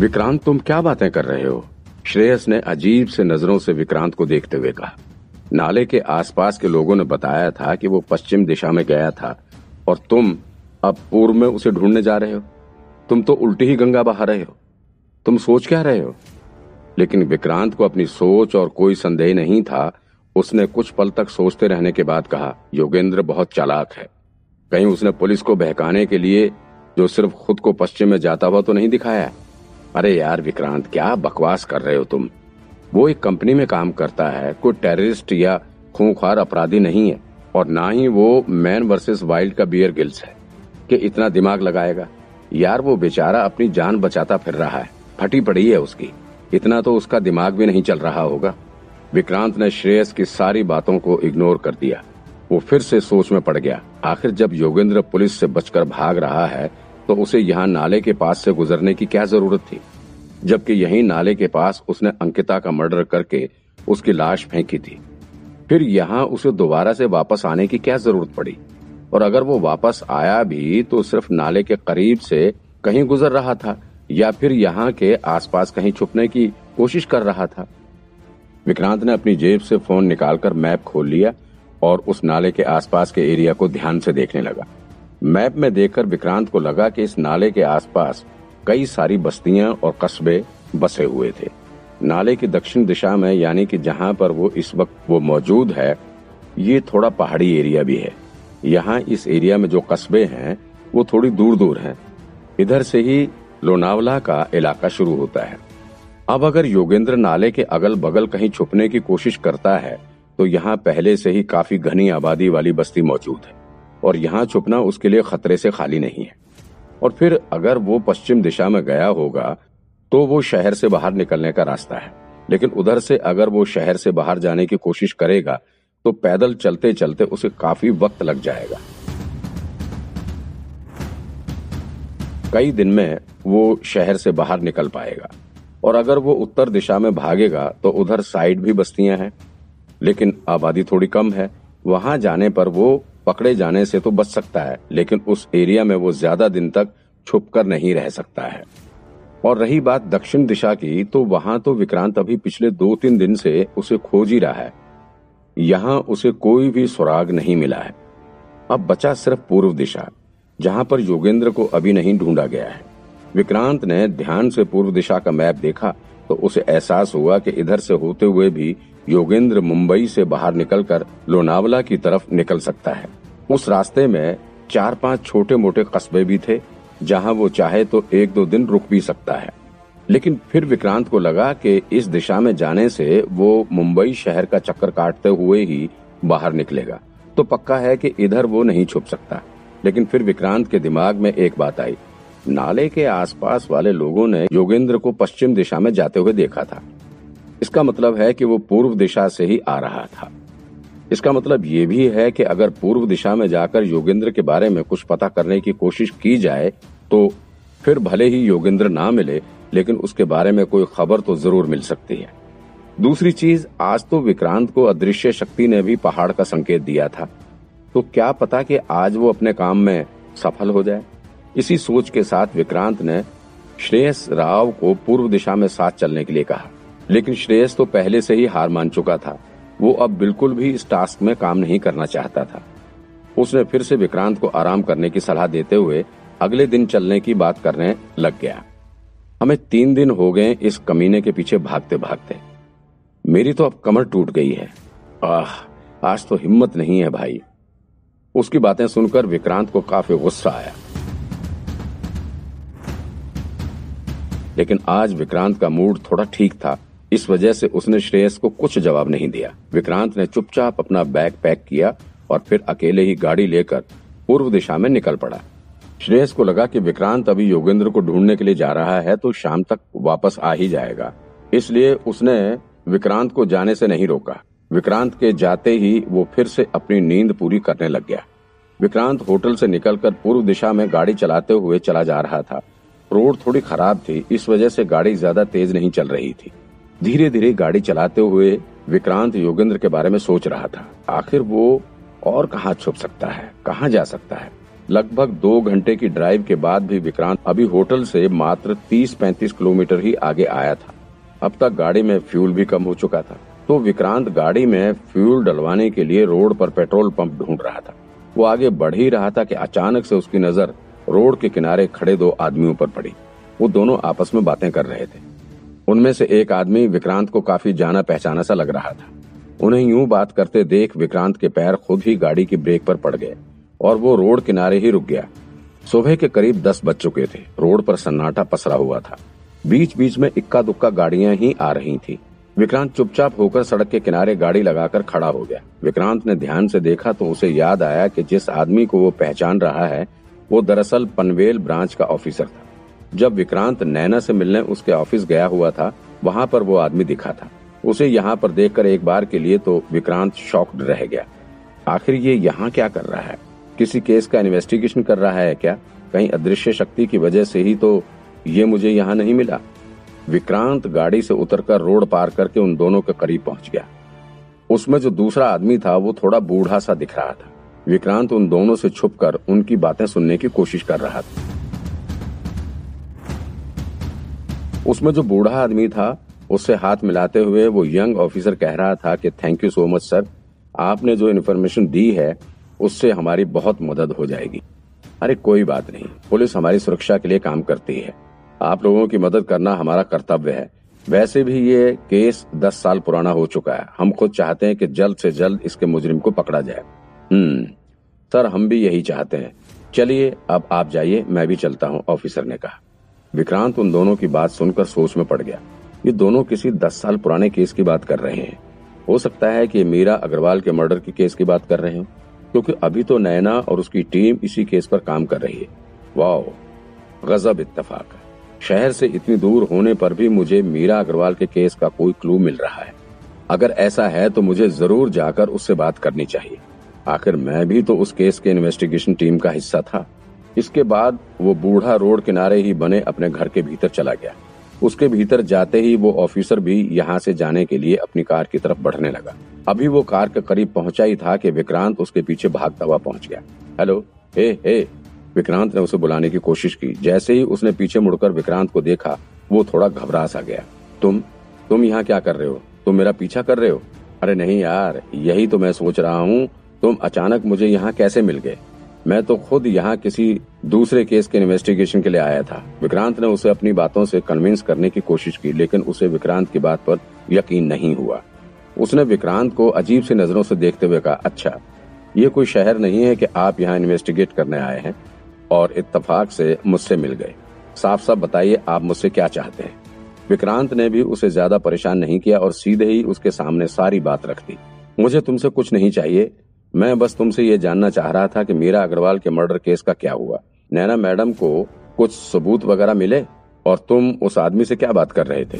विक्रांत, तुम क्या बातें कर रहे हो? श्रेयस ने अजीब से नज़रों से विक्रांत को देखते हुए कहा। नाले के आसपास के लोगों ने बताया था कि वो पश्चिम दिशा में गया था, और तुम अब पूर्व में उसे ढूँढने जा रहे हो। तुम तो उल्टी ही गंगा बहा रहे हो। तुम सोच क्या रहे हो? लेकिन विक्रांत को अपनी सोच और कोई संदेह नहीं था। उसने कुछ पल तक सोचते रहने के बाद कहा, योगेंद्र, बहुत चालाक है। कहीं उसने पुलिस को बहकाने के लिए जो सिर्फ़ खुद को पश्चिम में जाता हुआ तो नहीं दिखाया? अरे यार विक्रांत, क्या बकवास कर रहे हो तुम? वो एक कंपनी में काम करता है, कोई टेररिस्ट या खूंखार अपराधी नहीं है, और ना ही वो मैन वर्सेस वाइल्ड का बियर गिल्स है, कि इतना दिमाग लगाएगा। यार वो बेचारा अपनी जान बचाता फिर रहा है, फटी पड़ी है उसकी। इतना तो उसका दिमाग भी नहीं चल रहा होगा। विक्रांत ने श्रेयस की सारी बातों को इग्नोर कर दिया। वो फिर से सोच में पड़ गया। आखिर जब योगेंद्र पुलिस से बचकर भाग रहा है तो उसे यहाँ नाले के पास से गुजरने की क्या ज़रूरत थी? जबकि यही नाले के पास उसने अंकिता का मर्डर करके उसकी लाश फेंकी थी। फिर यहाँ उसे दोबारा से वापस आने की क्या ज़रूरत पड़ी? और अगर वो वापस आया भी तो सिर्फ़ नाले के करीब से कहीं गुजर रहा था, या फिर यहाँ के आसपास कहीं छुपने की कोशिश कर रहा था? विक्रांत ने अपनी जेब से फ़ोन निकालकर मैप खोल लिया और उस नाले के आसपास के एरिया को ध्यान से देखने लगा। मैप में देखकर विक्रांत को लगा कि इस नाले के आसपास कई सारी बस्तियाँ और कस्बे बसे हुए थे। नाले की दक्षिण दिशा में, यानी कि जहाँ पर वो इस वक्त वो मौजूद है, ये थोड़ा पहाड़ी एरिया भी है। यहाँ इस एरिया में जो कस्बे हैं, वो थोड़ी दूर दूर हैं। इधर से ही लोनावला का इलाका शुरू होता है। अब अगर योगेंद्र नाले के अगल बगल कहीं छुपने की कोशिश करता है तो यहाँ पहले से ही काफ़ी घनी आबादी वाली बस्ती मौजूद है। और यहाँ छुपना उसके लिए खतरे से खाली नहीं है। और फिर अगर वो पश्चिम दिशा में गया होगा तो वो शहर से बाहर निकलने का रास्ता है। लेकिन उधर से अगर वो शहर से बाहर जाने की कोशिश करेगा तो पैदल चलते चलते उसे काफ़ी वक्त लग जाएगा। कई दिन में वो शहर से बाहर निकल पाएगा। और अगर वो उत्तर दिशा में भागेगा तो उधर साइड भी बस्तियाँ हैं, लेकिन आबादी थोड़ी कम है। वहाँ जाने पर वो पकड़े जाने से तो बच सकता है, लेकिन उस एरिया में वो ज़्यादा दिन तक छुप कर नहीं रह सकता है। और रही बात दक्षिण दिशा की तो वहाँ तो विक्रांत अभी पिछले दो तीन दिन से उसे खोज ही रहा है। यहाँ उसे कोई भी सुराग नहीं मिला है। अब बचा सिर्फ़ पूर्व दिशा, जहाँ पर योगेंद्र को अभी नहीं ढूंढा गया है। विक्रांत ने ध्यान से पूर्व दिशा का मैप देखा तो उसे एहसास हुआ कि इधर से होते हुए भी योगेंद्र मुंबई से बाहर निकलकर लोनावला की तरफ़ निकल सकता है। उस रास्ते में चार पाँच छोटे मोटे कस्बे भी थे, जहाँ वो चाहे तो एक दो दिन रुक भी सकता है। लेकिन फिर विक्रांत को लगा कि इस दिशा में जाने से वो मुंबई शहर का चक्कर काटते हुए ही बाहर निकलेगा। तो पक्का है कि इधर वो नहीं छुप सकता। लेकिन फिर विक्रांत के दिमाग में एक बात आई। नाले के आसपास वाले लोगों ने योगेंद्र को पश्चिम दिशा में जाते हुए देखा था। इसका मतलब है कि वो पूर्व दिशा से ही आ रहा था। इसका मतलब ये भी है कि अगर पूर्व दिशा में जाकर योगेंद्र के बारे में कुछ पता करने की कोशिश की जाए तो फिर भले ही योगेंद्र ना मिले, लेकिन उसके बारे में कोई खबर तो ज़रूर मिल सकती है। दूसरी चीज़, आज तो विक्रांत को अदृश्य शक्ति ने भी पहाड़ का संकेत दिया था। तो क्या पता कि आज वो अपने काम में सफल हो जाए? इसी सोच के साथ विक्रांत ने श्रेयस राव को पूर्व दिशा में साथ चलने के लिए कहा। लेकिन श्रेयस तो पहले से ही हार मान चुका था। वो अब बिल्कुल भी इस टास्क में काम नहीं करना चाहता था। उसने फिर से विक्रांत को आराम करने की सलाह देते हुए अगले दिन चलने की बात करने लग गया। हमें तीन दिन हो गए इस कमीने के पीछे भागते भागते मेरी तो अब कमर टूट गई है। आह, आज तो हिम्मत नहीं है भाई। उसकी बातें सुनकर विक्रांत को काफ़ी गुस्सा आया। लेकिन आज विक्रांत का मूड थोड़ा ठीक था। इस वजह से उसने श्रेयस को कुछ जवाब नहीं दिया। विक्रांत ने चुपचाप अपना बैग पैक किया और फिर अकेले ही गाड़ी लेकर पूर्व दिशा में निकल पड़ा। श्रेयस को लगा कि विक्रांत अभी योगेंद्र को ढूँढने के लिए जा रहा है तो शाम तक वापस आ ही जाएगा। इसलिए उसने विक्रांत को जाने से नहीं रोका। विक्रांत के जाते ही वो फिर से अपनी नींद पूरी करने लग गया। विक्रांत होटल से निकलकर पूर्व दिशा में गाड़ी चलाते हुए चला जा रहा था। रोड थोड़ी खराब थी, इस वजह से गाड़ी ज़्यादा तेज नहीं चल रही थी। धीरे धीरे गाड़ी चलाते हुए विक्रांत योगेंद्र के बारे में सोच रहा था। आखिर वो और कहाँ छुप सकता है? कहाँ जा सकता है? लगभग दो घंटे की ड्राइव के बाद भी विक्रांत अभी होटल से मात्र 30-35 किलोमीटर ही आगे आया था। अब तक गाड़ी में फ्यूल भी कम हो चुका था। तो विक्रांत गाड़ी में फ्यूल डलवाने के लिए रोड पर पेट्रोल पंप ढूंढ रहा था। वो आगे बढ़ ही रहा था कि अचानक से उसकी नज़र रोड के किनारे खड़े दो आदमियों पर पड़ी। वो दोनों आपस में बातें कर रहे थे। उनमें से एक आदमी विक्रांत को काफ़ी जाना पहचाना सा लग रहा था। उन्हें यूँ बात करते देख विक्रांत के पैर खुद ही गाड़ी की ब्रेक पर पड़ गए और वो रोड किनारे ही रुक गया। सुबह के करीब दस बज चुके थे। रोड पर सन्नाटा पसरा हुआ था। बीच बीच में इक्का दुक्का गाड़ियाँ ही आ रही थी। विक्रांत चुपचाप होकर सड़क के किनारे गाड़ी लगाकर खड़ा हो गया। विक्रांत ने ध्यान से देखा तो उसे याद आया कि जिस आदमी को वो पहचान रहा है, वो दरअसल पनवेल ब्रांच का ऑफिसर था। जब विक्रांत नैना से मिलने उसके ऑफ़िस गया हुआ था, वहाँ पर वो आदमी दिखा था। उसे यहाँ पर देखकर एक बार के लिए तो विक्रांत शॉक्ड रह गया। आखिर ये यहाँ क्या कर रहा है? किसी केस का इन्वेस्टिगेशन कर रहा है क्या? कहीं अदृश्य शक्ति की वजह से ही तो ये मुझे यहाँ नहीं मिला। विक्रांत गाड़ी से उतरकर रोड पार करके उन दोनों के करीब पहुँच गया। उसमें जो दूसरा आदमी था, वो थोड़ा बूढ़ा सा दिख रहा था। विक्रांत उन दोनों से छुपकर उनकी बातें सुनने की कोशिश कर रहा था। उसमें जो बूढ़ा आदमी था, उससे हाथ मिलाते हुए वो यंग ऑफिसर कह रहा था कि thank you so much sir आपने जो इन्फॉर्मेशन दी है, उससे हमारी बहुत मदद हो जाएगी. अरे, कोई बात नहीं। पुलिस हमारी सुरक्षा के लिए काम करती है। आप लोगों की मदद करना हमारा कर्तव्य है। वैसे भी ये केस दस साल पुराना हो चुका है। हम खुद चाहते हैं कि जल्द से जल्द इसके मुजरिम को पकड़ा जाए। हम्म। सर, हम भी यही चाहते हैं। चलिए, अब आप जाइए, मैं भी चलता हूँ, ऑफिसर ने कहा। विक्रांत उन दोनों की बात सुनकर सोच में पड़ गया। ये दोनों किसी दस साल पुराने केस की बात कर रहे हैं। हो सकता है कि मीरा अग्रवाल के मर्डर की केस की बात कर रहे हो, क्योंकि अभी तो नैना और उसकी टीम इसी केस पर काम कर रही है। वाह गजब इत्तेफाक शहर से इतनी दूर होने पर भी मुझे मीरा अग्रवाल के केस का कोई क्लू मिल रहा है। अगर ऐसा है तो मुझे ज़रूर जाकर उससे बात करनी चाहिए। आखिर मैं भी तो उस केस के इन्वेस्टिगेशन टीम का हिस्सा था। इसके बाद वो बूढ़ा रोड किनारे ही बने अपने घर के भीतर चला गया। उसके भीतर जाते ही वो ऑफिसर भी यहाँ से जाने के लिए अपनी कार की तरफ़ बढ़ने लगा। अभी वो कार के करीब पहुँचा ही था कि विक्रांत उसके पीछे भागता हुआ पहुँच गया। हेलो, हे हे। विक्रांत ने उसे बुलाने की कोशिश की। जैसे ही उसने पीछे मुड़कर विक्रांत को देखा, वो थोड़ा घबरा सा गया। तुम तुम यहाँ क्या कर रहे हो? तुम मेरा पीछा कर रहे हो? अरे नहीं यार, यही तो मैं सोच रहा हूँ। तुम अचानक मुझे यहाँ कैसे मिल गए? मैं तो खुद यहाँ किसी दूसरे केस के इन्वेस्टिगेशन के लिए आया था। विक्रांत ने उसे अपनी बातों से कन्विंस करने की कोशिश की, लेकिन उसे विक्रांत की बात पर यकीन नहीं हुआ। उसने विक्रांत को अजीब सी नज़रों से देखते हुए कहा अच्छा ये कोई शहर नहीं है कि आप यहाँ इन्वेस्टिगेट करने आए हैं और इत्तेफाक से मुझसे मिल गए। साफ़ साफ़ बताइए आप मुझसे क्या चाहते हैं? विक्रांत ने भी उसे ज़्यादा परेशान नहीं किया और सीधे ही उसके सामने सारी बात रख दी। मुझे तुमसे कुछ नहीं चाहिए। मैं बस तुमसे ये जानना चाह रहा था कि मीरा अग्रवाल के मर्डर केस का क्या हुआ। नैना मैडम को कुछ सबूत वगैरह मिले? और तुम उस आदमी से क्या बात कर रहे थे?